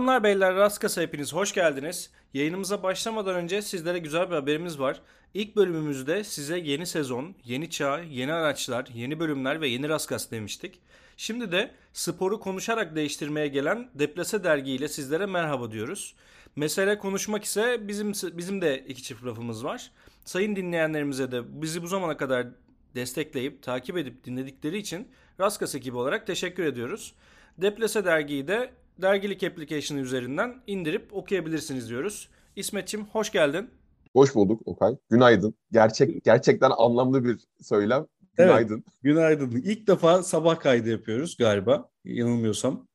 Hanımlar beyler Raskasa hepiniz hoş geldiniz. Yayınımıza başlamadan önce sizlere güzel bir haberimiz var. İlk bölümümüzde size yeni sezon, yeni çağ, yeni araçlar, yeni bölümler ve yeni Raskas demiştik. Şimdi de sporu konuşarak değiştirmeye gelen Deplase dergi ile sizlere merhaba diyoruz. Mesele konuşmak ise bizim bizim de iki çift lafımız var. Sayın dinleyenlerimize de bizi bu zamana kadar destekleyip takip edip dinledikleri için Raskas ekibi olarak teşekkür ediyoruz. Deplase dergiyi de dergilik application üzerinden indirip okuyabilirsiniz diyoruz. İsmetçim hoş geldin. Hoş bulduk Okay. Günaydın. Gerçek gerçekten anlamlı bir söylem. Günaydın. Evet, günaydın. İlk defa sabah kaydı yapıyoruz galiba. Yanılmıyorsam.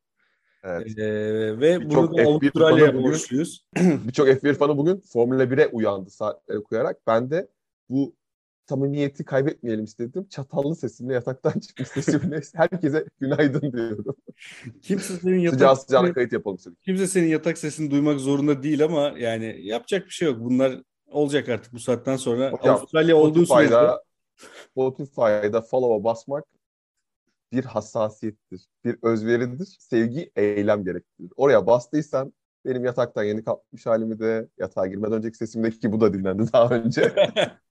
Evet. Ee, ve bir bunu da Avustralya'ya borçluyuz. Birçok F1 fanı bugün Formula 1'e uyandı saatleri koyarak. Ben de bu samimiyeti kaybetmeyelim istedim. Çatallı sesimle yataktan çıkmış sesimle herkese günaydın diyorum. Kimse senin yatak Sıcağı sıcağına kayıt yapalım istedik. Kimse senin yatak sesini duymak zorunda değil ama yani yapacak bir şey yok. Bunlar olacak artık bu saatten sonra. Hocam, Avustralya olduğu sürece. Spotify'da follow'a basmak bir hassasiyettir, bir özveridir, sevgi, eylem gerektirir. Oraya bastıysan benim yataktan yeni kalkmış halimi de yatağa girmeden önceki sesimdeki ki bu da dinlendi daha önce.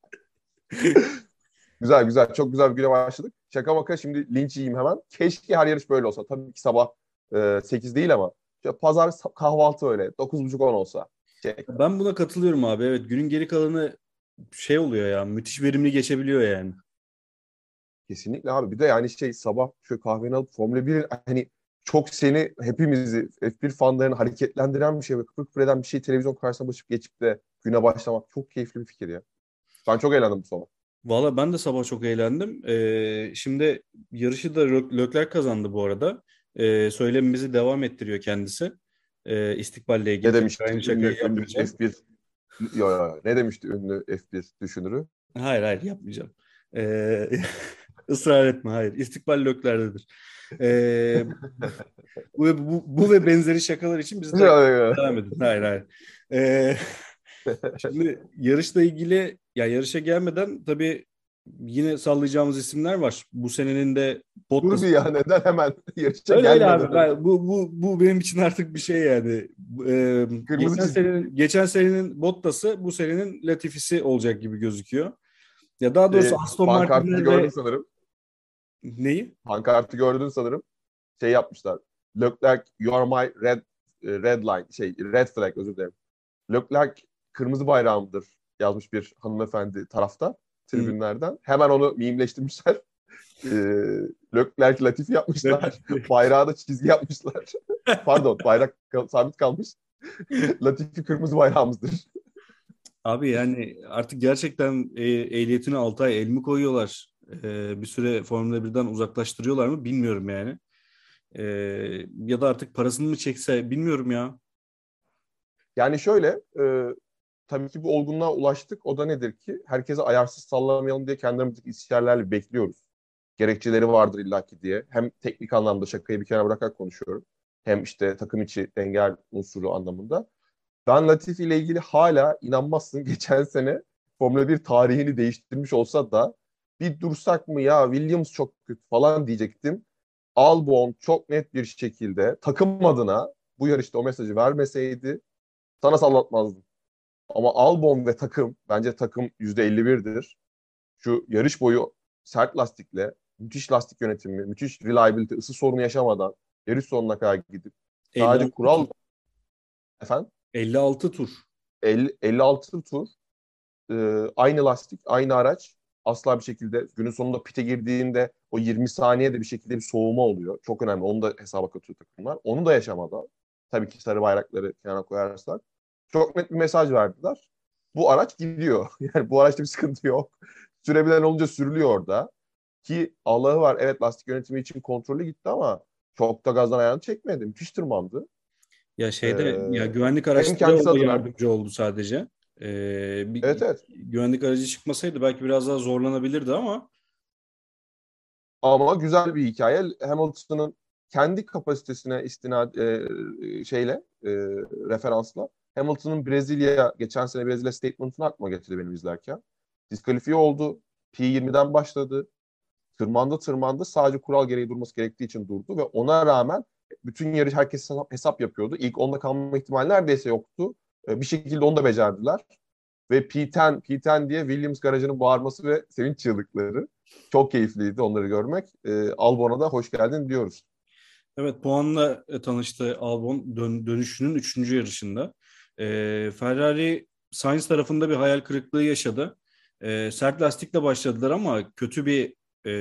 güzel güzel. Çok güzel bir güne başladık. Şaka maka şimdi linç yiyeyim hemen. Keşke her yarış böyle olsa. Tabii ki sabah e, 8 değil ama pazar kahvaltı öyle. 9.30-10 olsa. Şey. Ben buna katılıyorum abi. Evet günün geri kalanı şey oluyor ya. Müthiş verimli geçebiliyor yani. Kesinlikle abi. Bir de yani şey sabah şöyle kahveni alıp Formula 1 hani çok seni hepimizi F1 fanlarını hareketlendiren bir şey ve kıpır kıpır eden bir şey televizyon karşısına başıp geçip de güne başlamak çok keyifli bir fikir ya. Ben çok eğlendim bu sabah. Valla ben de sabah çok eğlendim. Ee, şimdi yarışı da Lökler kazandı bu arada. Ee, söylemimizi devam ettiriyor kendisi. Ee, istikballe ilgili. Ne demişti? Aynı ünlü, ünlü F1 yo, yo, ne demişti ünlü F1 düşünürü? Hayır hayır yapmayacağım. Ee, ısrar etme hayır. İstikbal Lökler'dedir. Ee, bu, bu, bu ve benzeri şakalar için biz de devam edin. Hayır hayır. Ee, Şimdi yarışla ilgili ya yarışa gelmeden tabii yine sallayacağımız isimler var. Bu senenin de Bottas... Dur bir ya neden hemen yarışa öyle gelmeden? Öyle abi. Ben, bu, bu, bu benim için artık bir şey yani. Ee, geçen, senenin, geçen senenin Bottas'ı bu senenin Latifi'si olacak gibi gözüküyor. Ya daha doğrusu ee, Aston Martin'de gördün sanırım. Neyi? Pankartı gördün sanırım. Şey yapmışlar. Leclerc you are my red red line şey red flag özür dilerim. Leclerc kırmızı bayrağımdır yazmış bir hanımefendi tarafta tribünlerden. Hmm. Hemen onu mimleştirmişler. e, Leclerc Latifi yapmışlar. Bayrağı da çizgi yapmışlar. Pardon bayrak sabit kalmış. Latifi kırmızı bayrağımızdır. Abi yani artık gerçekten e, ehliyetini 6 ay el mi koyuyorlar? E, bir süre Formula 1'den uzaklaştırıyorlar mı bilmiyorum yani. E, ya da artık parasını mı çekse bilmiyorum ya. Yani şöyle e, tabii ki bu olgunluğa ulaştık. O da nedir ki herkese ayarsız sallamayalım diye kendimizdeki istişarelerle bekliyoruz. Gerekçeleri vardır illaki diye. Hem teknik anlamda şakayı bir kenara bırakarak konuşuyorum. Hem işte takım içi denge unsuru anlamında. Ben Latif ile ilgili hala inanmazsın geçen sene Formula 1 tarihini değiştirmiş olsa da bir dursak mı ya Williams çok kötü falan diyecektim. Albon çok net bir şekilde takım adına bu yarışta o mesajı vermeseydi sana sallatmazdım. Ama Albon ve takım, bence takım %51'dir. Şu yarış boyu sert lastikle, müthiş lastik yönetimi, müthiş reliability, ısı sorunu yaşamadan yarış sonuna kadar gidip sadece kural... Tur. Efendim? 56 tur. 50, 56 tur. Ee, aynı lastik, aynı araç. Asla bir şekilde günün sonunda pite girdiğinde o 20 saniyede bir şekilde bir soğuma oluyor. Çok önemli. Onu da hesaba katıyor takımlar. Onu da yaşamadan. Tabii ki sarı bayrakları kenara koyarsak çok net bir mesaj verdiler. Bu araç gidiyor. Yani bu araçta bir sıkıntı yok. Sürebilen olunca sürülüyor orada. Ki Allah'ı var evet lastik yönetimi için kontrollü gitti ama çok da gazdan ayağını çekmedi. Müthiş tırmandı. Ya şeyde ee, ya güvenlik araçları da yardımcı oldu sadece. Ee, bir, evet evet. Güvenlik aracı çıkmasaydı belki biraz daha zorlanabilirdi ama ama güzel bir hikaye. Hamilton'ın kendi kapasitesine istinad e, şeyle e, referansla Hamilton'ın Brezilya, geçen sene Brezilya statement'ını aklıma getirdi benim izlerken. Diskalifiye oldu. P20'den başladı. Tırmandı tırmandı. Sadece kural gereği durması gerektiği için durdu ve ona rağmen bütün yarış herkes hesap, yapıyordu. İlk onda kalma ihtimali neredeyse yoktu. E, bir şekilde onu da becerdiler. Ve P10, P10 diye Williams garajının bağırması ve sevinç çığlıkları. Çok keyifliydi onları görmek. E, Albon'a da hoş geldin diyoruz. Evet puanla tanıştı Albon dön, dönüşünün üçüncü yarışında. E, Ferrari Sainz tarafında bir hayal kırıklığı yaşadı. E, sert lastikle başladılar ama kötü bir e,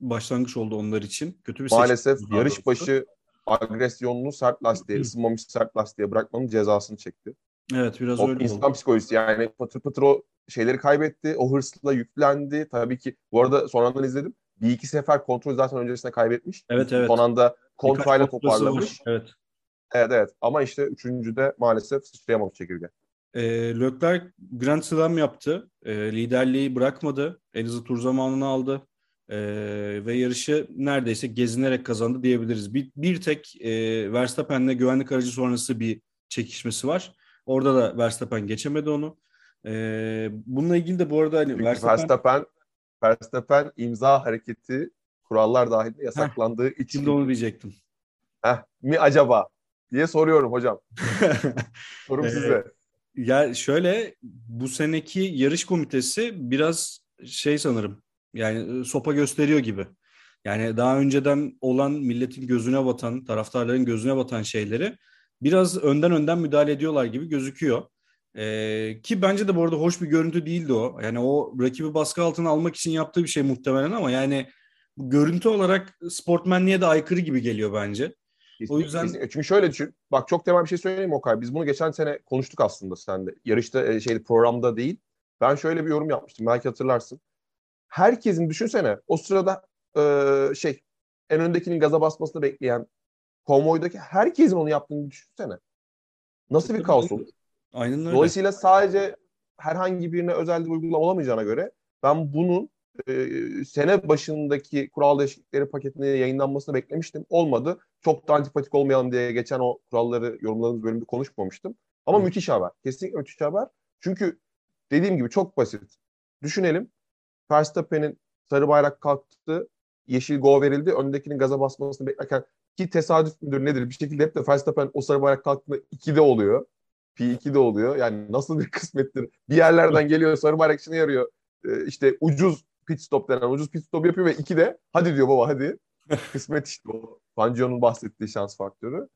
başlangıç oldu onlar için. Kötü bir Maalesef yarış başı agresyonunu sert lastiğe, ısınmamış sert lastiğe bırakmanın cezasını çekti. Evet biraz o öyle insan oldu. psikolojisi yani patır patır o şeyleri kaybetti. O hırsla yüklendi. Tabii ki bu arada sonradan izledim. Bir iki sefer kontrol zaten öncesinde kaybetmiş. Evet evet. Son anda kontrayla toparlamış. Evet. Evet evet ama işte üçüncüde maalesef sıçrayamamış çekirge. E, Leclerc Grand Slam yaptı. E, liderliği bırakmadı. En hızlı tur zamanını aldı. E, ve yarışı neredeyse gezinerek kazandı diyebiliriz. Bir, bir tek e, Verstappen'le güvenlik aracı sonrası bir çekişmesi var. Orada da Verstappen geçemedi onu. E, bununla ilgili de bu arada hani Çünkü Verstappen, Verstappen, Verstappen imza hareketi kurallar dahilinde yasaklandığı için şimdi onu diyecektim. Heh, mi acaba diye soruyorum hocam. Sorum Ee, size. Ya şöyle bu seneki yarış komitesi biraz şey sanırım yani e, sopa gösteriyor gibi. Yani daha önceden olan milletin gözüne batan, taraftarların gözüne batan şeyleri biraz önden önden müdahale ediyorlar gibi gözüküyor. Ee, ki bence de bu arada hoş bir görüntü değildi o. Yani o rakibi baskı altına almak için yaptığı bir şey muhtemelen ama yani görüntü olarak sportmenliğe de aykırı gibi geliyor bence. O yüzden Kesinlikle. Çünkü şöyle düşün. Bak çok temel bir şey söyleyeyim Okay. Biz bunu geçen sene konuştuk aslında sen de. Yarışta e, şeyde programda değil. Ben şöyle bir yorum yapmıştım. Belki hatırlarsın. Herkesin düşünsene o sırada e, şey en öndekinin gaza basmasını bekleyen konvoydaki herkesin onu yaptığını düşünsene. Nasıl bir kaos olur? aynen öyle. Dolayısıyla sadece herhangi birine özel bir uygulama olamayacağına göre ben bunun e, sene başındaki kural değişiklikleri paketine yayınlanmasını beklemiştim. Olmadı. Çok da antipatik olmayalım diye geçen o kuralları yorumladığımız bölümde konuşmamıştım. Ama Hı. müthiş haber. Kesinlikle müthiş haber. Çünkü dediğim gibi çok basit. Düşünelim. Verstappen'in sarı bayrak kalktı. Yeşil go verildi. Öndekinin gaza basmasını beklerken ki tesadüf müdür nedir? Bir şekilde hep de Verstappen o sarı bayrak kalktığında 2'de oluyor. P2'de oluyor. Yani nasıl bir kısmettir. Bir yerlerden geliyor sarı bayrak işine yarıyor. Ee, işte ucuz pit stop denen ucuz pit stop yapıyor ve 2'de hadi diyor baba hadi. Kısmet işte o. Fangio'nun bahsettiği şans faktörü.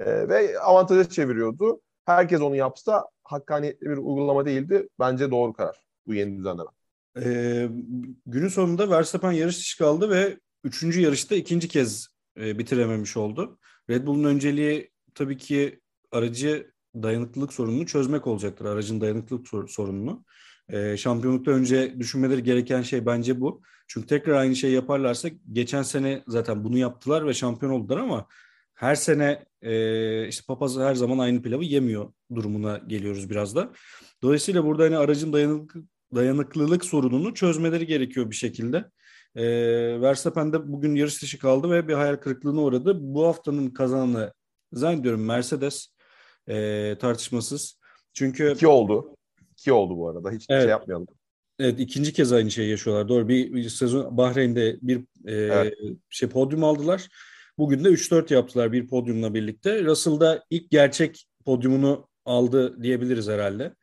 Ee, ve avantaja çeviriyordu. Herkes onu yapsa hakkaniyetli bir uygulama değildi. Bence doğru karar bu yeni düzenleme. Ee, günün sonunda Verstappen yarış dışı kaldı ve üçüncü yarışta ikinci kez e, bitirememiş oldu. Red Bull'un önceliği tabii ki aracı dayanıklılık sorununu çözmek olacaktır. Aracın dayanıklılık sor- sorununu. Ee, şampiyonlukta önce düşünmeleri gereken şey bence bu. Çünkü tekrar aynı şeyi yaparlarsa geçen sene zaten bunu yaptılar ve şampiyon oldular ama her sene e, işte papaz her zaman aynı pilavı yemiyor durumuna geliyoruz biraz da. Dolayısıyla burada hani aracın dayanıklı, dayanıklılık sorununu çözmeleri gerekiyor bir şekilde. E, Verstappen de bugün yarış dışı kaldı ve bir hayal kırıklığına uğradı. Bu haftanın kazananı zannediyorum Mercedes e, tartışmasız. Çünkü İki oldu. İki oldu bu arada. Hiç Evet. şey yapmayalım. Evet ikinci kez aynı şeyi yaşıyorlar. Doğru bir, bir sezon Bahreyn'de bir e, Evet. şey podyum aldılar. Bugün de 3-4 yaptılar bir podyumla birlikte. Russell da ilk gerçek podyumunu aldı diyebiliriz herhalde.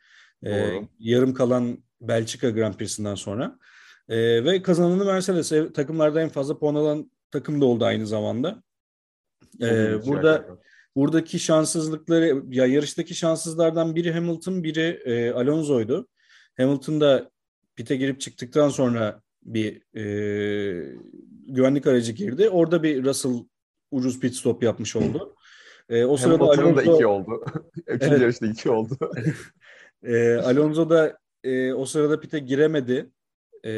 E, yarım kalan Belçika Grand Prix'sinden sonra. E, ve kazananı Mercedes E, takımlarda en fazla puan alan takım da oldu aynı zamanda. E, ilginç burada. Buradaki şanssızlıkları ya yarıştaki şanssızlardan biri Hamilton, biri e, Alonso'ydu. Hamilton da pite girip çıktıktan sonra bir e, güvenlik aracı girdi. Orada bir Russell ucuz pit stop yapmış oldu. E, o sırada Hamilton'ın da Alonso, iki oldu. Üçüncü Evet. yarışta iki oldu. e, Alonso da e, o sırada pite giremedi. E,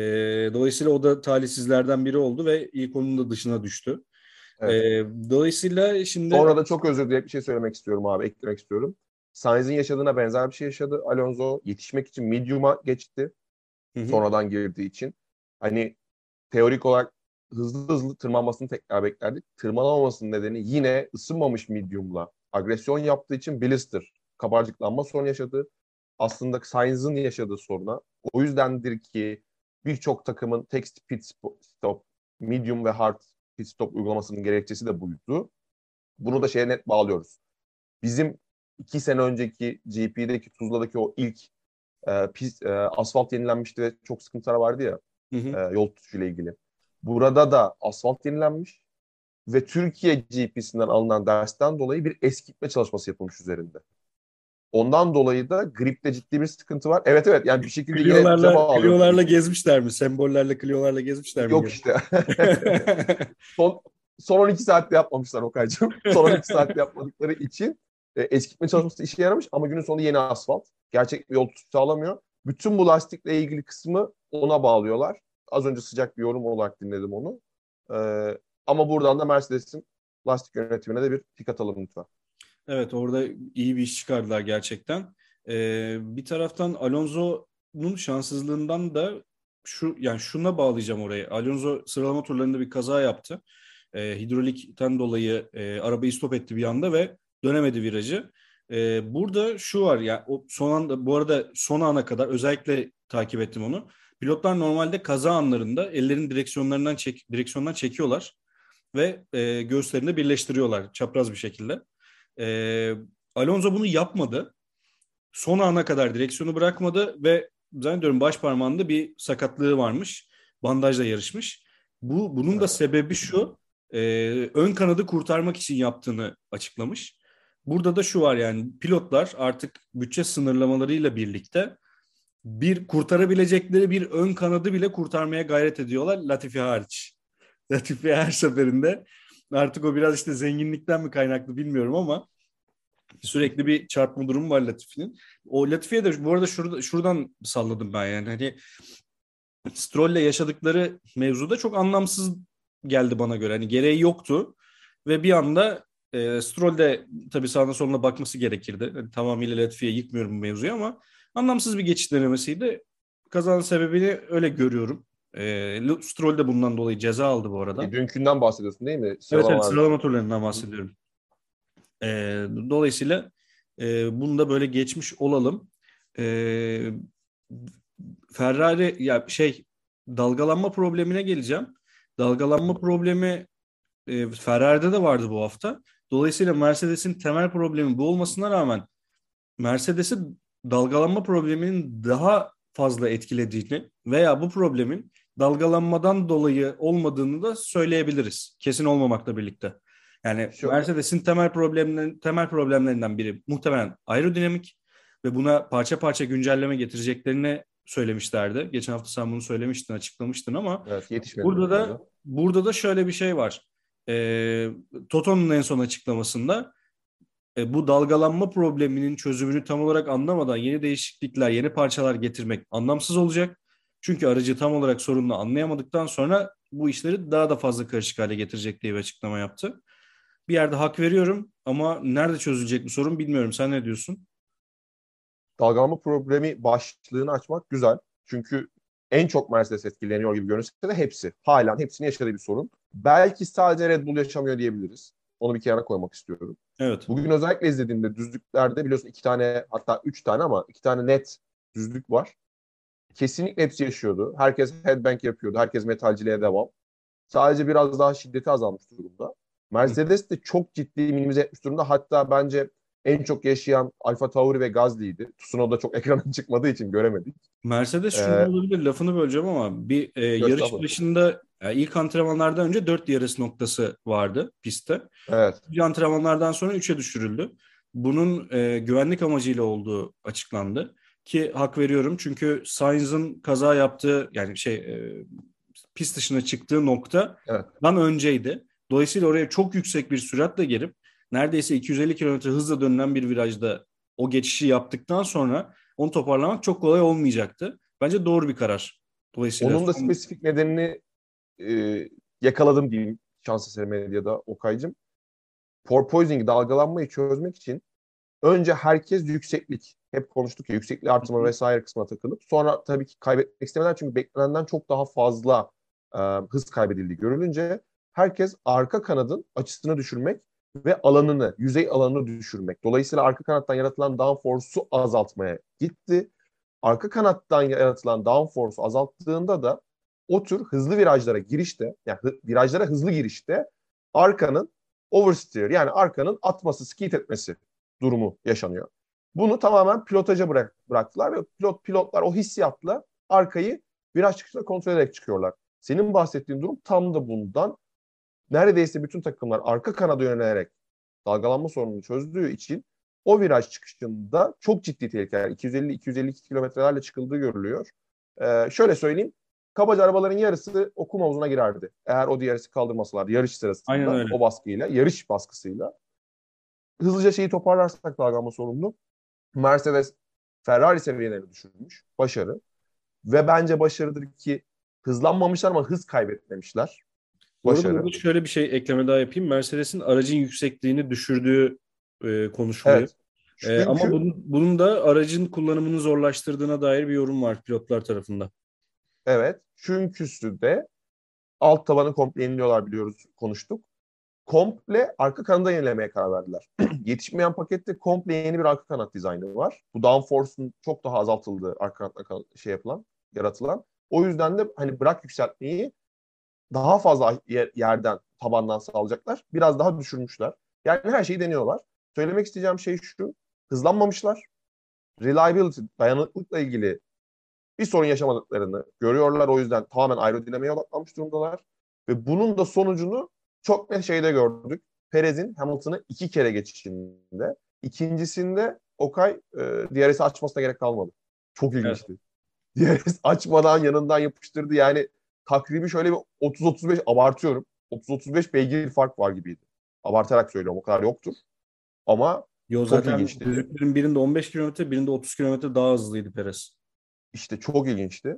dolayısıyla o da talihsizlerden biri oldu ve ilk onun da dışına düştü. Evet. E, dolayısıyla şimdi Sonra da çok özür dileyip bir şey söylemek istiyorum abi. Eklemek istiyorum. Sainz'in yaşadığına benzer bir şey yaşadı. Alonso yetişmek için medium'a geçti. Hı hı. Sonradan girdiği için. Hani teorik olarak hızlı hızlı tırmanmasını tekrar beklerdik. Tırmanamamasının nedeni yine ısınmamış medium'la agresyon yaptığı için blister, kabarcıklanma sorunu yaşadı. Aslında Sainz'ın yaşadığı soruna. O yüzdendir ki birçok takımın text pit stop, medium ve hard pit stop uygulamasının gerekçesi de buydu. Bunu da şeye net bağlıyoruz. Bizim iki sene önceki GP'deki Tuzla'daki o ilk e, pist, e, asfalt yenilenmişti ve çok sıkıntılar vardı ya hı hı. E, yol tutuşuyla ilgili. Burada da asfalt yenilenmiş ve Türkiye GP'sinden alınan dersten dolayı bir eskitme çalışması yapılmış üzerinde. Ondan dolayı da gripte ciddi bir sıkıntı var. Evet evet yani bir şekilde Clio'larla, Clio'larla gezmişler mi? Sembollerle Clio'larla gezmişler mi? Yok işte. son, son 12 saatte yapmamışlar Okay'cığım. Son 12 saatte yapmadıkları için e, eskitme çalışması işe yaramış ama günün sonunda yeni asfalt. Gerçek bir yol tutuş sağlamıyor. Bütün bu lastikle ilgili kısmı ona bağlıyorlar. Az önce sıcak bir yorum olarak dinledim onu. Ee, ama buradan da Mercedes'in lastik yönetimine de bir pik atalım lütfen. Evet orada iyi bir iş çıkardılar gerçekten. Ee, bir taraftan Alonso'nun şanssızlığından da şu yani şuna bağlayacağım orayı. Alonso sıralama turlarında bir kaza yaptı. Ee, hidrolikten dolayı e, arabayı stop etti bir anda ve dönemedi virajı. Ee, burada şu var ya o son anda bu arada son ana kadar özellikle takip ettim onu. Pilotlar normalde kaza anlarında ellerin direksiyonlarından çek, direksiyondan çekiyorlar ve e, göğüslerini birleştiriyorlar çapraz bir şekilde. E, Alonso bunu yapmadı. Son ana kadar direksiyonu bırakmadı ve zannediyorum baş parmağında bir sakatlığı varmış. Bandajla yarışmış. Bu bunun da sebebi şu. E, ön kanadı kurtarmak için yaptığını açıklamış. Burada da şu var yani pilotlar artık bütçe sınırlamalarıyla birlikte bir kurtarabilecekleri bir ön kanadı bile kurtarmaya gayret ediyorlar Latifi hariç. Latifi her seferinde artık o biraz işte zenginlikten mi kaynaklı bilmiyorum ama sürekli bir çarpma durumu var Latifi'nin. O Latifi'ye de bu arada şurada, şuradan salladım ben yani hani Stroll'le yaşadıkları mevzuda çok anlamsız geldi bana göre. Hani gereği yoktu ve bir anda e, Stroll de tabii sağına soluna bakması gerekirdi. Yani tamamıyla Latifi'ye yıkmıyorum bu mevzuyu ama anlamsız bir geçiş denemesiydi. Kazanın sebebini öyle görüyorum. E, Stroll de bundan dolayı ceza aldı bu arada. E, dünkünden bahsediyorsun değil mi? Sıralama evet, evet sıralama turlarından bahsediyorum. E, dolayısıyla e, bunu da böyle geçmiş olalım. E, Ferrari ya şey dalgalanma problemine geleceğim. Dalgalanma problemi e, Ferrari'de de vardı bu hafta. Dolayısıyla Mercedes'in temel problemi bu olmasına rağmen Mercedes'i dalgalanma probleminin daha fazla etkilediğini veya bu problemin dalgalanmadan dolayı olmadığını da söyleyebiliriz. Kesin olmamakla birlikte. Yani Şu... Mercedes'in temel problemlerin temel problemlerinden biri muhtemelen aerodinamik ve buna parça parça güncelleme getireceklerini söylemişlerdi. Geçen hafta sen bunu söylemiştin, açıklamıştın ama evet, burada da burada da şöyle bir şey var. E, Toto'nun en son açıklamasında e, bu dalgalanma probleminin çözümünü tam olarak anlamadan yeni değişiklikler, yeni parçalar getirmek anlamsız olacak. Çünkü aracı tam olarak sorununu anlayamadıktan sonra bu işleri daha da fazla karışık hale getirecek diye bir açıklama yaptı. Bir yerde hak veriyorum ama nerede çözülecek bu sorun bilmiyorum. Sen ne diyorsun? Dalgalanma problemi başlığını açmak güzel. Çünkü en çok Mercedes etkileniyor gibi görünse de hepsi. Halen hepsini yaşadığı bir sorun. Belki sadece Red Bull yaşamıyor diyebiliriz. Onu bir kenara koymak istiyorum. Evet. Bugün özellikle izlediğimde düzlüklerde biliyorsun iki tane hatta üç tane ama iki tane net düzlük var. Kesinlikle hepsi yaşıyordu. Herkes headbang yapıyordu. Herkes metalciliğe devam. Sadece biraz daha şiddeti azalmış durumda. Mercedes de çok ciddi minimize etmiş durumda. Hatta bence en çok yaşayan Alfa Tauri ve Gasly'ydi. Tsunoda çok ekrana çıkmadığı için göremedik. Mercedes şunu ee, olabilir lafını böleceğim ama bir e, yarış başında yani ilk antrenmanlardan önce 4 DRS noktası vardı pistte. Evet. İlk antrenmanlardan sonra 3'e düşürüldü. Bunun e, güvenlik amacıyla olduğu açıklandı. Ki hak veriyorum çünkü Sainz'ın kaza yaptığı yani şey e, pist dışına çıktığı nokta evet. önceydi. Dolayısıyla oraya çok yüksek bir süratle girip neredeyse 250 km hızla dönülen bir virajda o geçişi yaptıktan sonra onu toparlamak çok kolay olmayacaktı. Bence doğru bir karar. Dolayısıyla Onun da spesifik nedenini e, yakaladım diyeyim şans eseri medyada Okay'cım. Porpoising dalgalanmayı çözmek için önce herkes yükseklik hep konuştuk ya yüksekliği artırma vesaire kısmına takılıp sonra tabii ki kaybetmek istemeden çünkü beklenenden çok daha fazla e, hız kaybedildiği görülünce herkes arka kanadın açısını düşürmek ve alanını, yüzey alanını düşürmek. Dolayısıyla arka kanattan yaratılan downforce'u azaltmaya gitti. Arka kanattan yaratılan downforce azalttığında da o tür hızlı virajlara girişte, yani virajlara hızlı girişte arkanın oversteer yani arkanın atması, skit etmesi durumu yaşanıyor. Bunu tamamen pilotaja bırak, bıraktılar ve pilot pilotlar o hissiyatla arkayı viraj çıkışında kontrol ederek çıkıyorlar. Senin bahsettiğin durum tam da bundan. Neredeyse bütün takımlar arka kanada yönelerek dalgalanma sorununu çözdüğü için o viraj çıkışında çok ciddi tehlikeler 250-252 kilometrelerle çıkıldığı görülüyor. Ee, şöyle söyleyeyim. Kabaca arabaların yarısı okuma havuzuna girerdi. Eğer o DRS'i kaldırmasalar yarış sırasında o baskıyla, yarış baskısıyla. Hızlıca şeyi toparlarsak dalgalanma sorununu. Mercedes Ferrari seviyelerini düşürmüş. Başarı. Ve bence başarıdır ki hızlanmamışlar ama hız kaybetmemişler. Başarı. Burada şöyle bir şey ekleme daha yapayım. Mercedes'in aracın yüksekliğini düşürdüğü e, konuşuluyor. Evet. Çünkü... E, ama bunun, bunun da aracın kullanımını zorlaştırdığına dair bir yorum var pilotlar tarafından. Evet. Çünküsü de alt tabanı komple yeniliyorlar biliyoruz konuştuk. Komple arka kanadı yenilemeye karar verdiler. Yetişmeyen pakette komple yeni bir arka kanat dizaynı var. Bu downforce'un çok daha azaltıldığı arka kanatla şey yapılan, yaratılan. O yüzden de hani bırak yükseltmeyi daha fazla yer, yerden, tabandan sağlayacaklar. Biraz daha düşürmüşler. Yani her şeyi deniyorlar. Söylemek isteyeceğim şey şu. Hızlanmamışlar. Reliability, dayanıklılıkla ilgili bir sorun yaşamadıklarını görüyorlar. O yüzden tamamen aerodinamiğe odaklanmış durumdalar. Ve bunun da sonucunu çok net şeyde gördük. Perez'in Hamilton'ı iki kere geçişinde. İkincisinde Okay e, DRS'i açmasına gerek kalmadı. Çok ilginçti. Evet. DRS açmadan yanından yapıştırdı. Yani takribi şöyle bir 30-35 abartıyorum. 30-35 beygir fark var gibiydi. Abartarak söylüyorum o kadar yoktur. Ama Yo, çok zaten ilginçti. birinde 15 kilometre birinde 30 kilometre daha hızlıydı Perez. İşte çok ilginçti.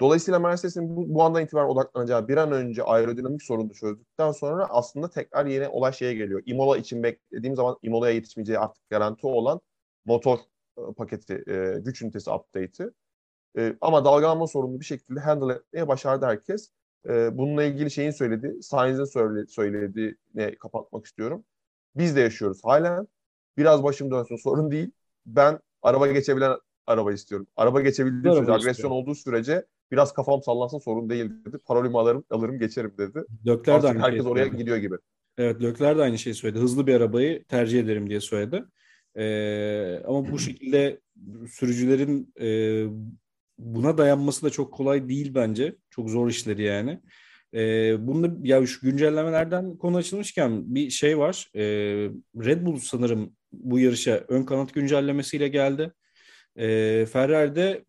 Dolayısıyla Mercedes'in bu, bu andan itibaren odaklanacağı bir an önce aerodinamik sorunu çözdükten sonra aslında tekrar yine olay şeye geliyor. Imola için beklediğim zaman Imola'ya yetişmeyeceği artık garanti olan motor e, paketi, e, güç ünitesi update'i. E, ama dalgalanma sorununu bir şekilde handle etmeye başardı herkes. E, bununla ilgili şeyin söyledi, Sainz'in söyle, söylediğine kapatmak istiyorum. Biz de yaşıyoruz halen. Biraz başım dönsün sorun değil. Ben araba geçebilen araba istiyorum. Araba geçebildiği sürece, agresyon istiyorum. olduğu sürece biraz kafam sallansın sorun değil dedi. Parolümü alırım, alırım geçerim dedi. Lökler de aynı herkes oraya söyledi. gidiyor gibi. Evet Lökler de aynı şeyi söyledi. Hızlı bir arabayı tercih ederim diye söyledi. Ee, ama bu şekilde sürücülerin e, buna dayanması da çok kolay değil bence. Çok zor işleri yani. Ee, bunda ya şu güncellemelerden konu açılmışken bir şey var. Ee, Red Bull sanırım bu yarışa ön kanat güncellemesiyle geldi. Ee, Ferrari'de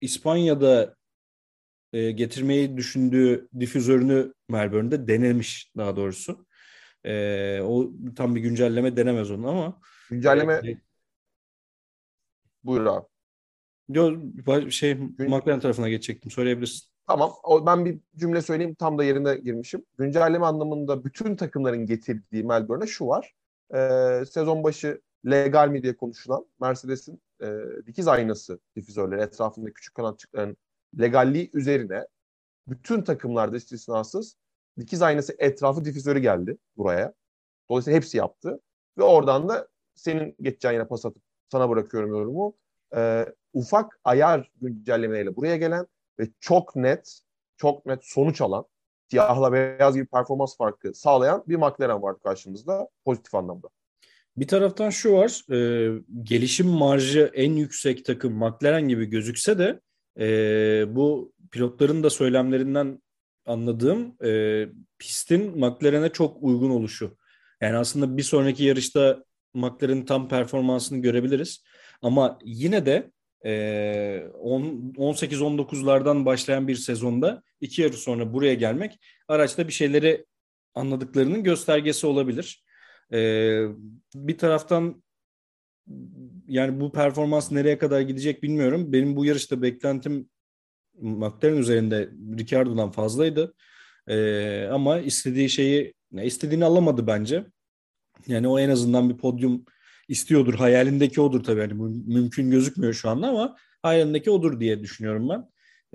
İspanya'da e, getirmeyi düşündüğü difüzörünü Melbourne'de denemiş daha doğrusu. E, o tam bir güncelleme denemez onu ama. Güncelleme e, buyur abi. Yo, şey Gün... McLaren tarafına geçecektim. Söyleyebilirsin. Tamam. O, ben bir cümle söyleyeyim. Tam da yerine girmişim. Güncelleme anlamında bütün takımların getirdiği Melbourne'e şu var. Ee, sezon başı legal mi diye konuşulan Mercedes'in e, dikiz aynası difüzörleri etrafında küçük kanatçıkların legalliği üzerine bütün takımlarda istisnasız dikiz aynası etrafı difüzörü geldi buraya. Dolayısıyla hepsi yaptı. Ve oradan da senin geçeceğin yine pas atıp sana bırakıyorum yorumu. E, ufak ayar güncellemeyle buraya gelen ve çok net, çok net sonuç alan, siyahla beyaz gibi performans farkı sağlayan bir McLaren var karşımızda pozitif anlamda. Bir taraftan şu var, e, gelişim marjı en yüksek takım McLaren gibi gözükse de e, bu pilotların da söylemlerinden anladığım e, pistin McLaren'e çok uygun oluşu. Yani aslında bir sonraki yarışta McLaren'in tam performansını görebiliriz. Ama yine de e, 18-19'lardan başlayan bir sezonda iki yarış sonra buraya gelmek araçta bir şeyleri anladıklarının göstergesi olabilir. E, bir taraftan yani bu performans nereye kadar gidecek bilmiyorum. Benim bu yarışta beklentim McLaren üzerinde Ricardo'dan fazlaydı. Ee, ama istediği şeyi istediğini alamadı bence. Yani o en azından bir podyum istiyordur. Hayalindeki odur tabii. Yani bu mümkün gözükmüyor şu anda ama hayalindeki odur diye düşünüyorum ben.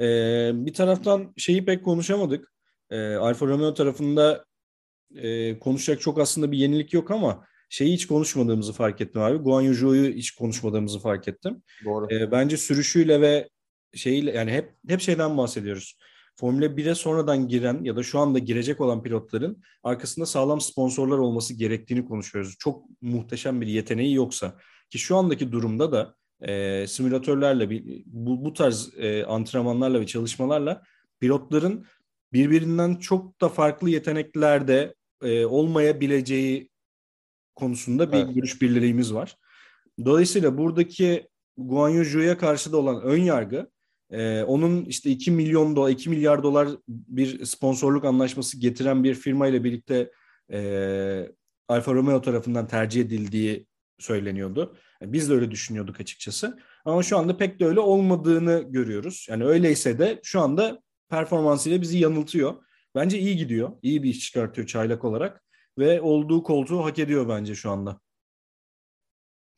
Ee, bir taraftan şeyi pek konuşamadık. Ee, Alfa Romeo tarafında e, konuşacak çok aslında bir yenilik yok ama şeyi hiç konuşmadığımızı fark ettim abi. Guan Yu hiç konuşmadığımızı fark ettim. Doğru. E, bence sürüşüyle ve şeyiyle yani hep hep şeyden bahsediyoruz. Formula 1'e sonradan giren ya da şu anda girecek olan pilotların arkasında sağlam sponsorlar olması gerektiğini konuşuyoruz. Çok muhteşem bir yeteneği yoksa ki şu andaki durumda da e, simülatörlerle bu, bu tarz e, antrenmanlarla ve çalışmalarla pilotların birbirinden çok da farklı yeteneklerde e, olmayabileceği konusunda bir evet. görüş birliğimiz var. Dolayısıyla buradaki Guan Yu Zhu'ya karşı da olan ön yargı e, onun işte 2 milyon dolar, 2 milyar dolar bir sponsorluk anlaşması getiren bir firma ile birlikte e, Alfa Romeo tarafından tercih edildiği söyleniyordu. Yani biz de öyle düşünüyorduk açıkçası. Ama şu anda pek de öyle olmadığını görüyoruz. Yani öyleyse de şu anda performansıyla bizi yanıltıyor. Bence iyi gidiyor. İyi bir iş çıkartıyor çaylak olarak. Ve olduğu koltuğu hak ediyor bence şu anda.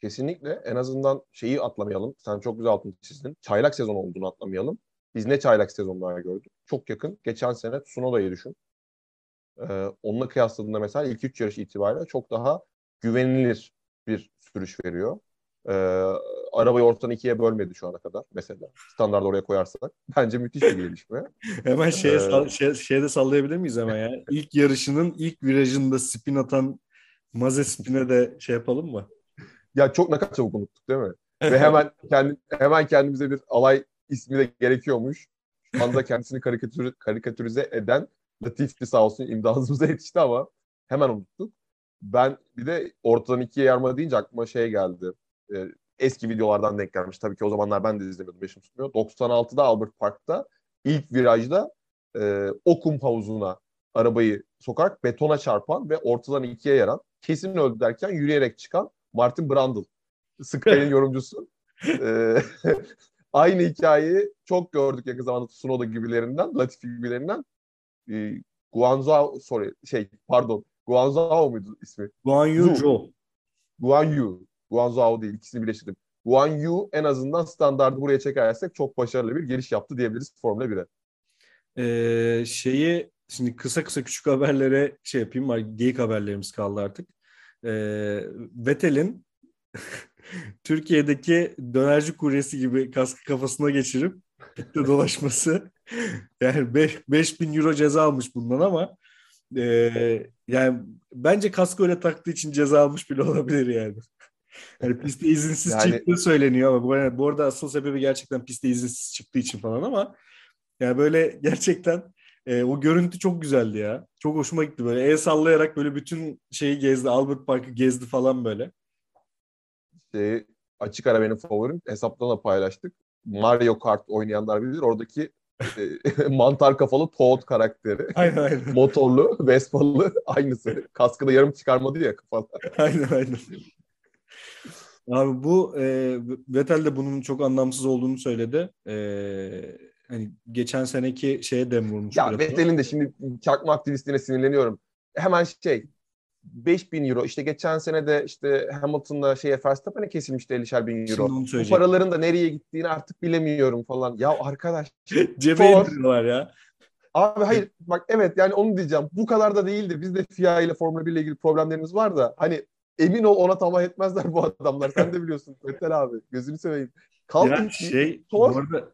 Kesinlikle en azından şeyi atlamayalım. Sen çok güzel altını çizdin. Çaylak sezon olduğunu atlamayalım. Biz ne çaylak sezonlar gördük? Çok yakın. Geçen sene Tsunoda'yı düşün. Ee, onunla kıyasladığında mesela ilk üç yarış itibariyle çok daha güvenilir bir sürüş veriyor. Ee, arabayı ortadan ikiye bölmedi şu ana kadar mesela. Standart oraya koyarsak. Bence müthiş bir gelişme. hemen şeye, ee, sal, şey, şeyde sallayabilir miyiz hemen ya? İlk yarışının ilk virajında spin atan Maze spin'e de şey yapalım mı? Ya çok ne kadar çabuk unuttuk değil mi? Ve hemen kendi, hemen kendimize bir alay ismi de gerekiyormuş. Şu anda kendisini karikatür, karikatürize eden Latifi sağ olsun imdadımıza yetişti ama hemen unuttuk. Ben bir de ortadan ikiye yarma deyince aklıma şey geldi. Ee, eski videolardan denk gelmiş. Tabii ki o zamanlar ben de izlemiyordum. Beşim tutmuyor. 96'da Albert Park'ta ilk virajda e, o kum havuzuna arabayı sokarak betona çarpan ve ortadan ikiye yaran kesin öldü derken yürüyerek çıkan Martin Brundle. Sky'ın yorumcusu. ee, aynı hikayeyi çok gördük yakın zamanda Tsunoda gibilerinden, Latifi gibilerinden. Ee, Guanzhou, sorry, şey pardon, Guanzhou muydu ismi? Guan Yu. Guan Yu. Guanzhou değil, ikisini birleştirdim. Guan Yu en azından standardı buraya çekersek çok başarılı bir geliş yaptı diyebiliriz Formula 1'e. Ee, şeyi şimdi kısa kısa küçük haberlere şey yapayım var. Geyik haberlerimiz kaldı artık e, Vettel'in Türkiye'deki dönerci kuryesi gibi kaskı kafasına geçirip pitte dolaşması yani 5 bin euro ceza almış bundan ama e, yani bence kaskı öyle taktığı için ceza almış bile olabilir yani. Yani pistte izinsiz yani... çıktığı söyleniyor ama bu arada, bu arada asıl sebebi gerçekten pistte izinsiz çıktığı için falan ama yani böyle gerçekten e, o görüntü çok güzeldi ya. Çok hoşuma gitti böyle. El sallayarak böyle bütün şeyi gezdi. Albert Park'ı gezdi falan böyle. İşte açık ara benim favorim. Hesaptan da paylaştık. Mario Kart oynayanlar bilir. Oradaki e, mantar kafalı Toad karakteri. Aynen aynen. Motorlu, Vespalı aynısı. Kaskı da yarım çıkarmadı ya kafada. aynen aynen. Abi bu e, Vettel de bunun çok anlamsız olduğunu söyledi. E, hani geçen seneki şeye dem vurmuş. Ya Vettel'in de şimdi çakma aktivistliğine sinirleniyorum. Hemen şey 5000 euro işte geçen sene de işte Hamilton'la şeye Verstappen'e kesilmişti 50'şer bin euro. Bu paraların da nereye gittiğini artık bilemiyorum falan. Ya arkadaş. Cebe indiriyorlar ya. Abi hayır bak evet yani onu diyeceğim. Bu kadar da değildi. Biz de FIA ile Formula 1 ile ilgili problemlerimiz var da hani emin ol ona tamah etmezler bu adamlar. Sen de biliyorsun Vettel abi. Gözünü seveyim. Kalkın ya şey, sor. Bu arada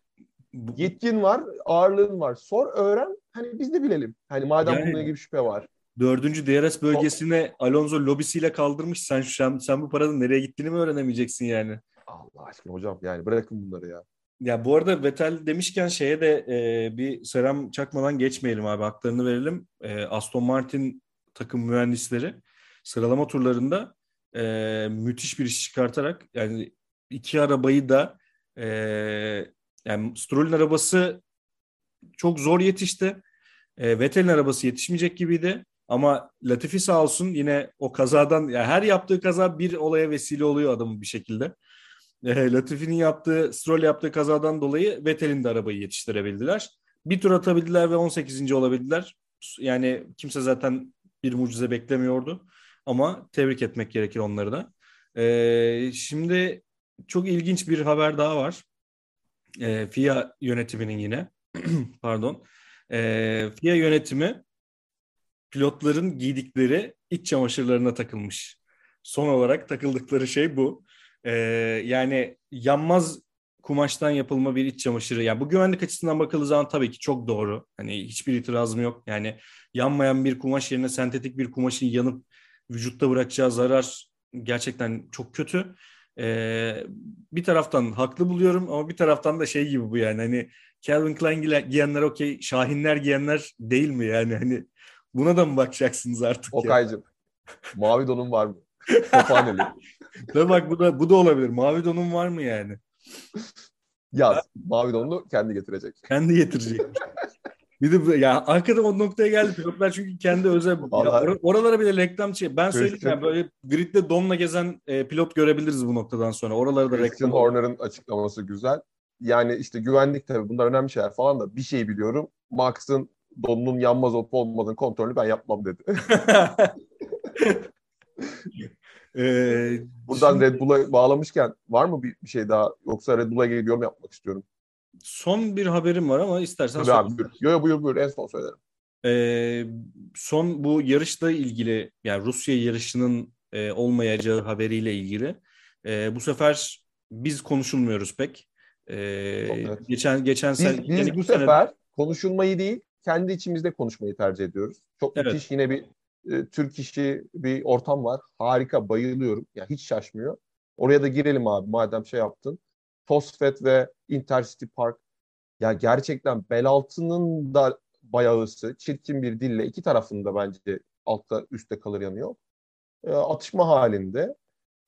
yetkin var, ağırlığın var. Sor, öğren. Hani biz de bilelim. Hani madem yani, bununla ilgili şüphe var. Dördüncü DRS bölgesine Alonso lobisiyle kaldırmış. Sen, sen, sen bu paranın nereye gittiğini mi öğrenemeyeceksin yani? Allah aşkına hocam yani bırakın bunları ya. Ya bu arada Vettel demişken şeye de e, bir selam çakmadan geçmeyelim abi. Haklarını verelim. E, Aston Martin takım mühendisleri sıralama turlarında e, müthiş bir iş çıkartarak yani iki arabayı da e, yani Stroll'ün arabası çok zor yetişti. E, Vettel'in arabası yetişmeyecek gibiydi. Ama Latifi sağ olsun yine o kazadan ya her yaptığı kaza bir olaya vesile oluyor adamın bir şekilde. E, Latifi'nin yaptığı, Stroll yaptığı kazadan dolayı Vettel'in de arabayı yetiştirebildiler. Bir tur atabildiler ve 18. olabildiler. Yani kimse zaten bir mucize beklemiyordu. Ama tebrik etmek gerekir onları da. E, şimdi çok ilginç bir haber daha var e, FIA yönetiminin yine pardon e, FIA yönetimi pilotların giydikleri iç çamaşırlarına takılmış. Son olarak takıldıkları şey bu. E, yani yanmaz kumaştan yapılma bir iç çamaşırı. Yani bu güvenlik açısından bakıldığı zaman tabii ki çok doğru. Hani hiçbir itirazım yok. Yani yanmayan bir kumaş yerine sentetik bir kumaşın yanıp vücutta bırakacağı zarar gerçekten çok kötü. Ee, bir taraftan haklı buluyorum ama bir taraftan da şey gibi bu yani hani Calvin Klein giyenler okey, Şahinler giyenler değil mi yani hani buna da mı bakacaksınız artık Okaycım, mavi donun var mı? Tophaneli. Ve bak bu da bu da olabilir. Mavi donun var mı yani? Yaz. Mavi donunu kendi getirecek. Kendi getirecek. Bir de ya hakikaten o noktaya geldi pilotlar çünkü kendi özel ya or- oralara bile reklam şey. Ben söyleyeyim yani böyle gridde donla gezen e, pilot görebiliriz bu noktadan sonra. Oralara da Christian reklam. Horner'ın açıklaması güzel. Yani işte güvenlik tabii bunlar önemli şeyler falan da bir şey biliyorum. Max'ın donunun yanmaz olup olmadığını kontrolünü ben yapmam dedi. Ee, Buradan şimdi, Red Bull'a bağlamışken var mı bir, bir şey daha yoksa Red Bull'a ilgili yorum yapmak istiyorum. Son bir haberim var ama istersen Tabii abi, buyur. Yo, buyur buyur en son söylerim. Ee, son bu yarışla ilgili yani Rusya yarışının e, olmayacağı haberiyle ilgili e, bu sefer biz konuşulmuyoruz pek. E, evet. Geçen geçen biz, sene biz bu sefer sene... konuşulmayı değil kendi içimizde konuşmayı tercih ediyoruz. Çok evet. müthiş yine bir e, Türk işi bir ortam var. Harika, bayılıyorum. Yani hiç şaşmıyor. Oraya da girelim abi madem şey yaptın. Tosfet ve Intercity Park. Ya gerçekten Belaltı'nın da bayağısı çirkin bir dille iki tarafında bence altta üstte kalır yanıyor. E, atışma halinde.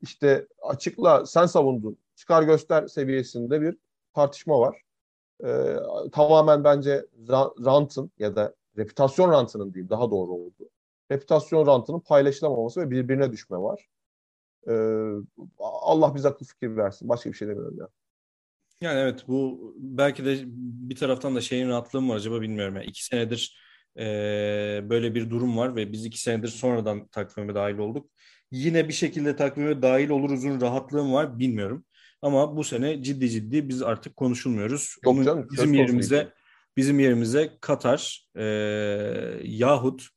İşte açıkla sen savundun. Çıkar göster seviyesinde bir tartışma var. E, tamamen bence rantın ya da reputasyon rantının diyeyim daha doğru oldu reputasyon rantının paylaşılamaması ve birbirine düşme var. Ee, Allah bize akıl fikir versin. Başka bir şey demiyorum ya. Yani evet bu belki de bir taraftan da şeyin rahatlığı mı var acaba bilmiyorum. Yani iki senedir e, böyle bir durum var ve biz iki senedir sonradan takvime dahil olduk. Yine bir şekilde takvime dahil oluruzun rahatlığım var bilmiyorum. Ama bu sene ciddi ciddi biz artık konuşulmuyoruz. Yok canım, bizim yerimize bizim yerimize Katar e, yahut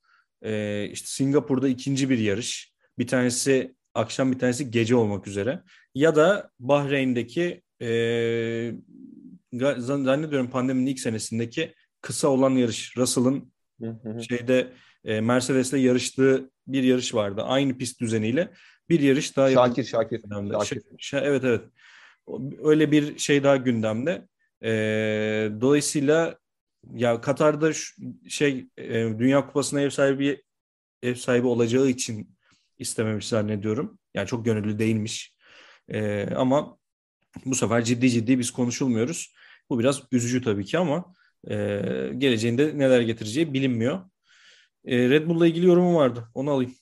e, işte Singapur'da ikinci bir yarış. Bir tanesi akşam bir tanesi gece olmak üzere. Ya da Bahreyn'deki e, zannediyorum pandeminin ilk senesindeki kısa olan yarış. Russell'ın şeyde e, Mercedes'le yarıştığı bir yarış vardı. Aynı pist düzeniyle bir yarış daha Şakir Şakir. Şakir. Şey, evet evet. Öyle bir şey daha gündemde. E, dolayısıyla ya Katar'da şu, şey e, Dünya Kupası'na ev sahibi ev sahibi olacağı için istememiş zannediyorum. Yani çok gönüllü değilmiş. E, ama bu sefer ciddi ciddi biz konuşulmuyoruz. Bu biraz üzücü tabii ki ama e, geleceğinde neler getireceği bilinmiyor. E, Red Bull'la ilgili yorumum vardı. Onu alayım.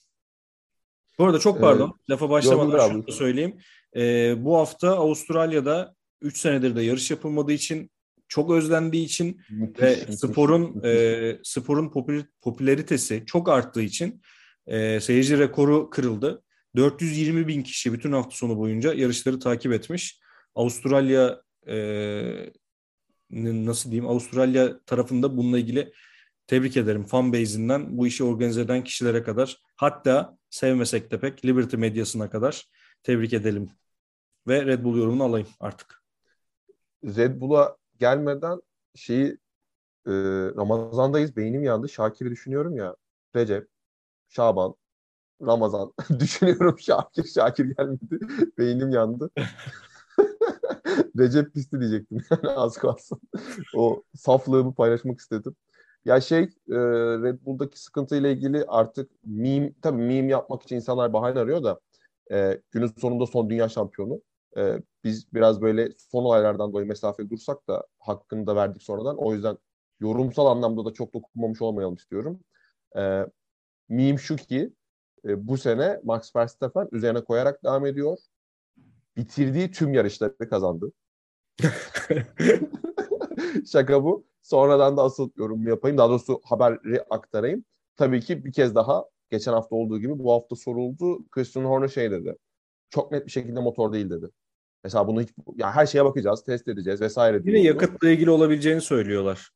Bu arada çok pardon. Ee, Lafa başlamadan şunu da söyleyeyim. E, bu hafta Avustralya'da 3 senedir de yarış yapılmadığı için çok özlendiği için müthiş, ve müthiş, sporun müthiş. E, sporun popüler, popülaritesi çok arttığı için e, seyirci rekoru kırıldı. 420 bin kişi bütün hafta sonu boyunca yarışları takip etmiş. Avustralya e, nasıl diyeyim Avustralya tarafında bununla ilgili tebrik ederim fan base'inden bu işi organize eden kişilere kadar hatta sevmesek de pek Liberty medyasına kadar tebrik edelim ve Red Bull yorumunu alayım artık. Red Bull'a gelmeden şeyi e, Ramazan'dayız. Beynim yandı. Şakir'i düşünüyorum ya. Recep, Şaban, Ramazan. düşünüyorum Şakir. Şakir gelmedi. Beynim yandı. Recep pisti diyecektim yani az kalsın. o saflığımı paylaşmak istedim. Ya şey e, Red Bull'daki sıkıntıyla ilgili artık meme, tabii meme yapmak için insanlar bahane arıyor da e, günün sonunda son dünya şampiyonu. E, biz biraz böyle son olaylardan dolayı mesafe dursak da hakkını da verdik sonradan. O yüzden yorumsal anlamda da çok dokunmamış olmayalım istiyorum. E, meme şu ki e, bu sene Max Verstappen üzerine koyarak devam ediyor. Bitirdiği tüm yarışları kazandı. Şaka bu. Sonradan da asıl yorum yapayım. Daha doğrusu haberi aktarayım. Tabii ki bir kez daha geçen hafta olduğu gibi bu hafta soruldu. Christian Horner şey dedi. Çok net bir şekilde motor değil dedi. Mesela bunu hiç, yani her şeye bakacağız, test edeceğiz vesaire. Yine yakıtla ilgili olabileceğini söylüyorlar.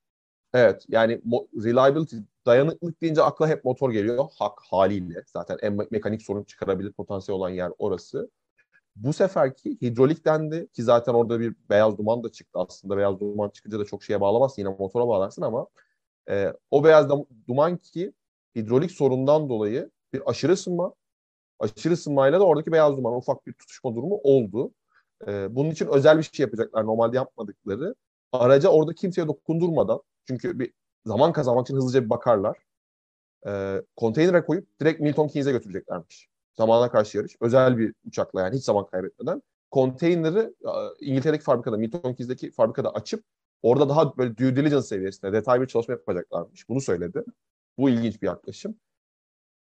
Evet yani reliability, dayanıklılık deyince akla hep motor geliyor. Hak haliyle zaten en me- mekanik sorun çıkarabilir potansiyel olan yer orası. Bu seferki hidrolik dendi ki zaten orada bir beyaz duman da çıktı aslında. Beyaz duman çıkınca da çok şeye bağlamazsın yine motora bağlarsın ama e, o beyaz duman ki hidrolik sorundan dolayı bir aşırı ısınma, aşırı ısınmayla da oradaki beyaz duman ufak bir tutuşma durumu oldu. E, bunun için özel bir şey yapacaklar normalde yapmadıkları. Araca orada kimseye dokundurmadan çünkü bir zaman kazanmak için hızlıca bir bakarlar. E, konteynere koyup direkt Milton Keynes'e götüreceklermiş. Zamana karşı yarış. Özel bir uçakla yani hiç zaman kaybetmeden. Konteyneri İngiltere'deki fabrikada, Milton Keynes'deki fabrikada açıp orada daha böyle due diligence seviyesinde detaylı bir çalışma yapacaklarmış. Bunu söyledi. Bu ilginç bir yaklaşım.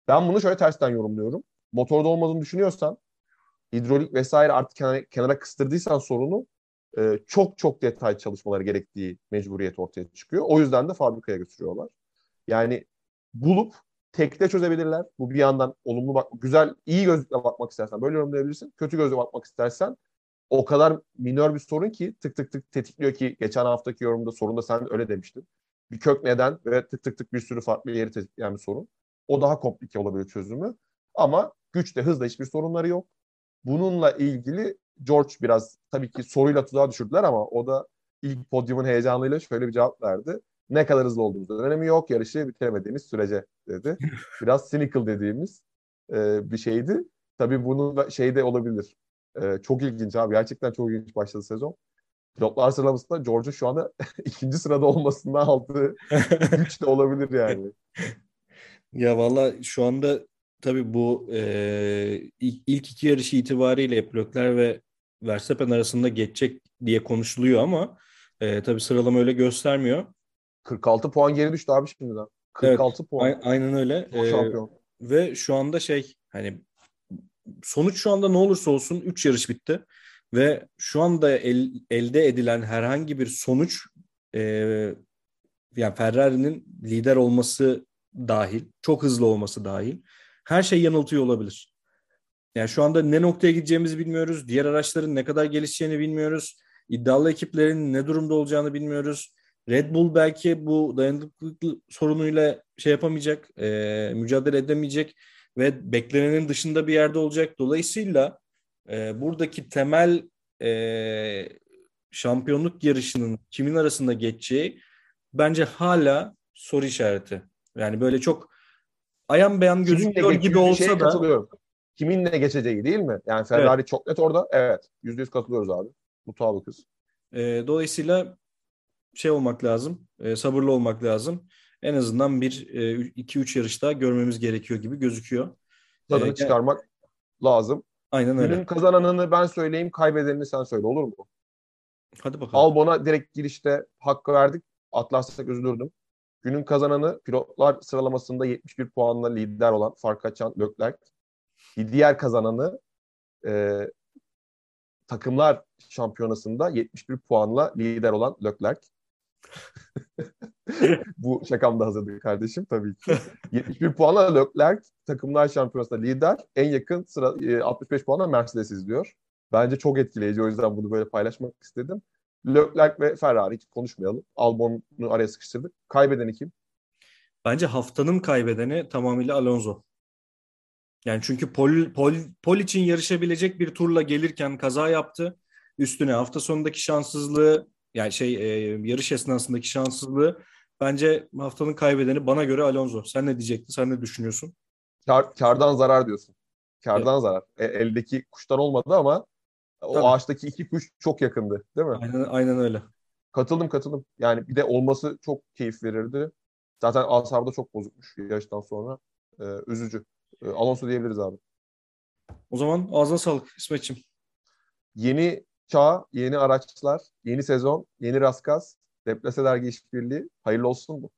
Ben bunu şöyle tersten yorumluyorum. Motorda olmadığını düşünüyorsan, hidrolik vesaire artık kenara, kenara kıstırdıysan sorunu e, çok çok detay çalışmaları gerektiği mecburiyet ortaya çıkıyor. O yüzden de fabrikaya götürüyorlar. Yani bulup tekte çözebilirler. Bu bir yandan olumlu bak, güzel, iyi gözlükle bakmak istersen böyle yorumlayabilirsin. Kötü gözle bakmak istersen o kadar minör bir sorun ki tık tık tık tetikliyor ki geçen haftaki yorumda sorunda sen öyle demiştin. Bir kök neden ve tık tık tık bir sürü farklı yeri tetikleyen bir sorun. O daha komplike olabilir çözümü. Ama güçte, hızda hiçbir sorunları yok. Bununla ilgili George biraz tabii ki soruyla tuzağa düşürdüler ama o da ilk podyumun heyecanıyla şöyle bir cevap verdi. Ne kadar hızlı olduğumuzun önemi yok. Yarışı bitiremediğimiz sürece dedi. Biraz cynical dediğimiz e, bir şeydi. Tabii bunun şey de olabilir. E, çok ilginç abi. Gerçekten çok ilginç başladı sezon. Pilotlar sıralamasında George'un şu anda ikinci sırada olmasından aldığı güç de olabilir yani. Ya valla şu anda tabii bu e, ilk, ilk iki yarışı itibariyle Leclerc ve Verstappen arasında geçecek diye konuşuluyor ama e, tabii sıralama öyle göstermiyor. 46 puan geri düştü abi şimdiden. 46 evet, puan. aynen öyle. Ee, şampiyon. Ve şu anda şey hani sonuç şu anda ne olursa olsun 3 yarış bitti. Ve şu anda el, elde edilen herhangi bir sonuç e, yani Ferrari'nin lider olması dahil, çok hızlı olması dahil her şey yanıltıyor olabilir. Yani şu anda ne noktaya gideceğimizi bilmiyoruz. Diğer araçların ne kadar gelişeceğini bilmiyoruz. İddialı ekiplerin ne durumda olacağını bilmiyoruz. Red Bull belki bu dayanıklılık sorunuyla şey yapamayacak, e, mücadele edemeyecek ve beklenenin dışında bir yerde olacak. Dolayısıyla e, buradaki temel e, şampiyonluk yarışının kimin arasında geçeceği bence hala soru işareti. Yani böyle çok ayan beyan gözüküyor gibi olsa da kiminle geçeceği değil mi? Yani Ferrari evet. çok net orada. Evet. Yüzde yüz katılıyoruz abi. Mutabıkız. E, dolayısıyla şey olmak lazım, e, sabırlı olmak lazım. En azından bir e, iki üç yarış daha görmemiz gerekiyor gibi gözüküyor. Tadını ee, çıkarmak lazım. Aynen öyle. Günün kazananını ben söyleyeyim, kaybedenini sen söyle olur mu? Hadi bakalım. Albon'a direkt girişte hakkı verdik. Atlarsak üzülürdüm. Günün kazananı pilotlar sıralamasında 71 puanla lider olan fark açan Leclerc. Diğer kazananı e, takımlar şampiyonasında 71 puanla lider olan Leclerc. Bu şakam da hazırdı kardeşim tabii ki. 71 puanla Leclerc takımlar şampiyonasında lider. En yakın sıra 65 e, puanla Mercedes izliyor. Bence çok etkileyici o yüzden bunu böyle paylaşmak istedim. Leclerc ve Ferrari hiç konuşmayalım. Albon'u araya sıkıştırdık. Kaybedeni kim? Bence haftanın kaybedeni tamamıyla Alonso. Yani çünkü pol, pol, pol için yarışabilecek bir turla gelirken kaza yaptı. Üstüne hafta sonundaki şanssızlığı yani şey e, yarış esnasındaki şanssızlığı bence haftanın kaybedeni bana göre Alonso. Sen ne diyecektin? Sen ne düşünüyorsun? Kar, kardan zarar diyorsun. Kardan evet. zarar. E, eldeki kuşlar olmadı ama o Tabii. ağaçtaki iki kuş çok yakındı değil mi? Aynen, aynen öyle. Katıldım katıldım. Yani bir de olması çok keyif verirdi. Zaten asabı da çok bozukmuş yarıştan sonra. Ee, üzücü. Ee, Alonso diyebiliriz abi. O zaman ağzına sağlık İsmet'ciğim. Yeni çağ, yeni araçlar, yeni sezon, yeni Raskas, Deplase Dergi İşbirliği. Hayırlı olsun mu?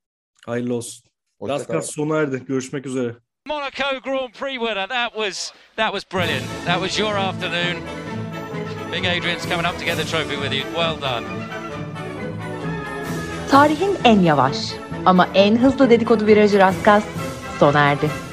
Hayırlı olsun. Raskas sona erdi. Görüşmek üzere. Monaco Grand Prix winner. That was that was brilliant. That was your afternoon. Big Adrian's coming up to get the trophy with you. Well done. Tarihin en yavaş ama en hızlı dedikodu virajı Raskas sona erdi.